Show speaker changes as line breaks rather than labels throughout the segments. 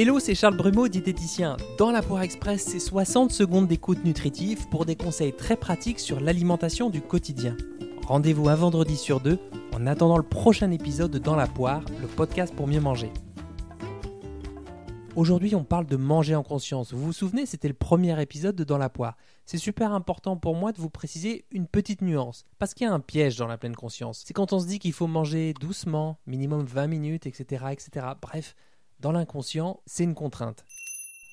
Hello, c'est Charles Brumeau, diététicien. Dans la Poire Express, c'est 60 secondes d'écoute nutritive pour des conseils très pratiques sur l'alimentation du quotidien. Rendez-vous un vendredi sur deux en attendant le prochain épisode de Dans la Poire, le podcast pour mieux manger. Aujourd'hui, on parle de manger en conscience. Vous vous souvenez, c'était le premier épisode de Dans la poire. C'est super important pour moi de vous préciser une petite nuance, parce qu'il y a un piège dans la pleine conscience. C'est quand on se dit qu'il faut manger doucement, minimum 20 minutes, etc., etc. Bref, dans l'inconscient, c'est une contrainte.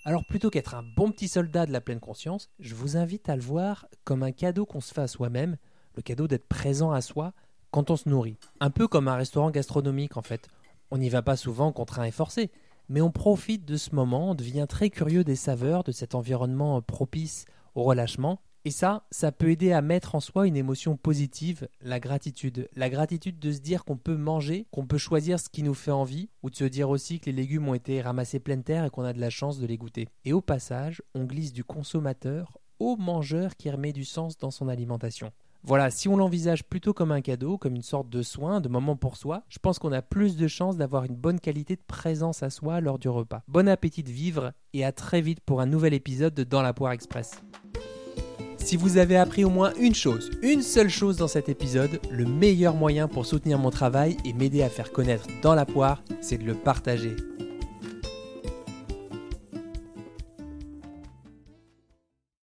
Alors plutôt qu'être un bon petit soldat de la pleine conscience, je vous invite à le voir comme un cadeau qu'on se fait à soi-même, le cadeau d'être présent à soi quand on se nourrit. Un peu comme un restaurant gastronomique en fait. On n'y va pas souvent contraint et forcé, mais on profite de ce moment, on devient très curieux des saveurs, de cet environnement propice au relâchement. Et ça, ça peut aider à mettre en soi une émotion positive, la gratitude. La gratitude de se dire qu'on peut manger, qu'on peut choisir ce qui nous fait envie, ou de se dire aussi que les légumes ont été ramassés pleine terre et qu'on a de la chance de les goûter. Et au passage, on glisse du consommateur au mangeur qui remet du sens dans son alimentation. Voilà, si on l'envisage plutôt comme un cadeau, comme une sorte de soin, de moment pour soi, je pense qu'on a plus de chances d'avoir une bonne qualité de présence à soi lors du repas. Bon appétit de vivre et à très vite pour un nouvel épisode de Dans la Poire Express. Si vous avez appris au moins une chose, une seule chose dans cet épisode, le meilleur moyen pour soutenir mon travail et m'aider à faire connaître Dans la Poire, c'est de le partager.